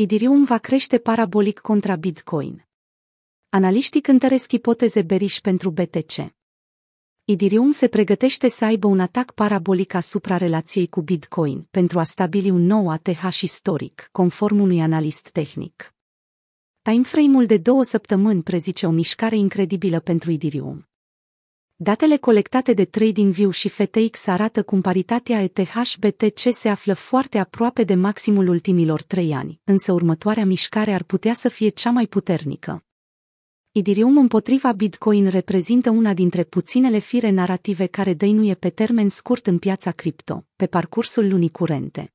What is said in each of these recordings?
Ethereum va crește parabolic contra Bitcoin. Analiștii cântăresc ipoteze beriș pentru BTC. Ethereum se pregătește să aibă un atac parabolic asupra relației cu Bitcoin pentru a stabili un nou ATH istoric, conform unui analist tehnic. Timeframe-ul de două săptămâni prezice o mișcare incredibilă pentru Ethereum. Datele colectate de TradingView și FTX arată cum paritatea ETH-BTC se află foarte aproape de maximul ultimilor trei ani, însă următoarea mișcare ar putea să fie cea mai puternică. Ethereum împotriva Bitcoin reprezintă una dintre puținele fire narrative care dăinuie pe termen scurt în piața cripto, pe parcursul lunii curente.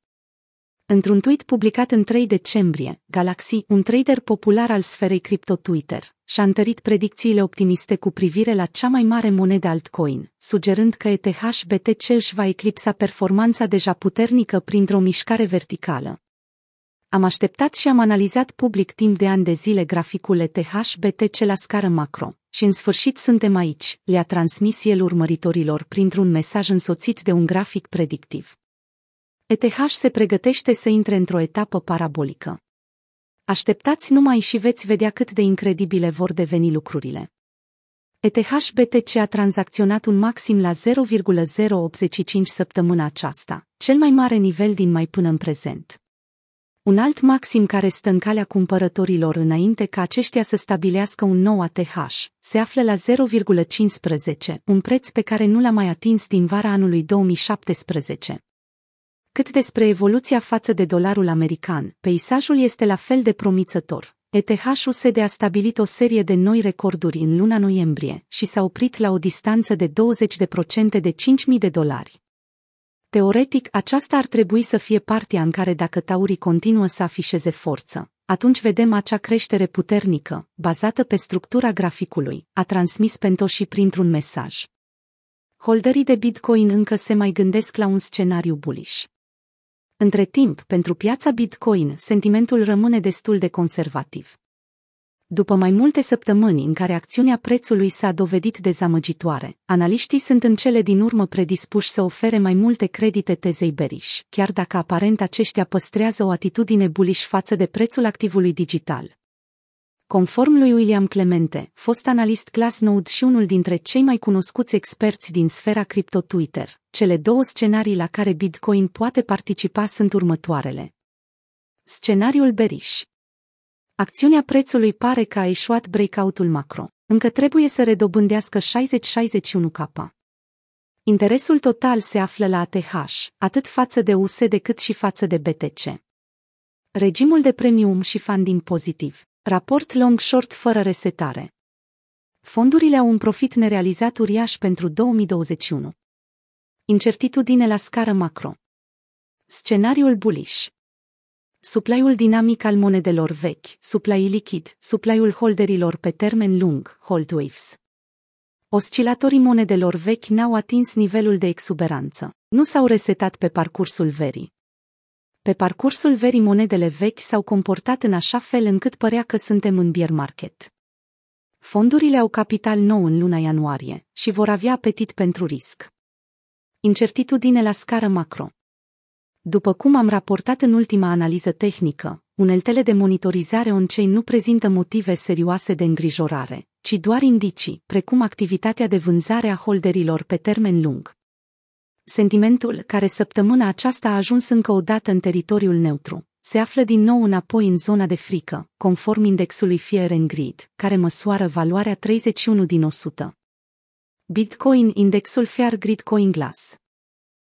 Într-un tweet publicat în 3 decembrie, Galaxy, un trader popular al sferei cripto Twitter, și-a întărit predicțiile optimiste cu privire la cea mai mare monedă altcoin, sugerând că ETH-BTC își va eclipsa performanța deja puternică printr-o mișcare verticală. Am așteptat și am analizat public timp de ani de zile graficul ETH-BTC la scară macro, și în sfârșit suntem aici, le-a transmis el urmăritorilor printr-un mesaj însoțit de un grafic predictiv. ETH se pregătește să intre într-o etapă parabolică. Așteptați numai și veți vedea cât de incredibile vor deveni lucrurile. ETH BTC a tranzacționat un maxim la 0,085 săptămâna aceasta, cel mai mare nivel din mai până în prezent. Un alt maxim care stă în calea cumpărătorilor înainte ca aceștia să stabilească un nou ATH se află la 0,15, un preț pe care nu l-a mai atins din vara anului 2017. Cât despre evoluția față de dolarul american, peisajul este la fel de promițător. ETH-USD a stabilit o serie de noi recorduri în luna noiembrie și s-a oprit la o distanță de 20% de 5.000 de dolari. Teoretic, aceasta ar trebui să fie partea în care dacă taurii continuă să afișeze forță, atunci vedem acea creștere puternică, bazată pe structura graficului, a transmis Pentoshi printr-un mesaj. Holderii de Bitcoin încă se mai gândesc la un scenariu bullish. Între timp, pentru piața Bitcoin, sentimentul rămâne destul de conservativ. După mai multe săptămâni în care acțiunea prețului s-a dovedit dezamăgitoare, analiștii sunt în cele din urmă predispuși să ofere mai multe credite tezei bearish, chiar dacă aparent aceștia păstrează o atitudine bullish față de prețul activului digital. Conform lui William Clemente, fost analist Glassnode și unul dintre cei mai cunoscuți experți din sfera cripto Twitter, cele două scenarii la care Bitcoin poate participa sunt următoarele. Scenariul bearish. Acțiunea prețului pare că a ieșuat breakout-ul macro. Încă trebuie să redobândească 60-61K. Interesul total se află la ATH, atât față de USD cât și față de BTC. Regimul de premium și funding pozitiv. Raport long-short fără resetare. Fondurile au un profit nerealizat uriaș pentru 2021. Incertitudine la scară macro. Scenariul bullish. Suplaiul dinamic al monedelor vechi, suplai lichid, suplaiul holderilor pe termen lung, hold waves. Oscilatorii monedelor vechi n-au atins nivelul de exuberanță, nu s-au resetat pe parcursul verii. Pe parcursul verii monedele vechi s-au comportat în așa fel încât părea că suntem în bear market. Fondurile au capital nou în luna ianuarie și vor avea apetit pentru risc. Incertitudine la scară macro. După cum am raportat în ultima analiză tehnică, uneltele de monitorizare on-chain nu prezintă motive serioase de îngrijorare, ci doar indicii, precum activitatea de vânzare a holderilor pe termen lung. Sentimentul, care săptămâna aceasta a ajuns încă o dată în teritoriul neutru, se află din nou înapoi în zona de frică, conform indexului Fear and Greed, care măsoară valoarea 31 din 100. Bitcoin Indexul Fear Grid Coin Glass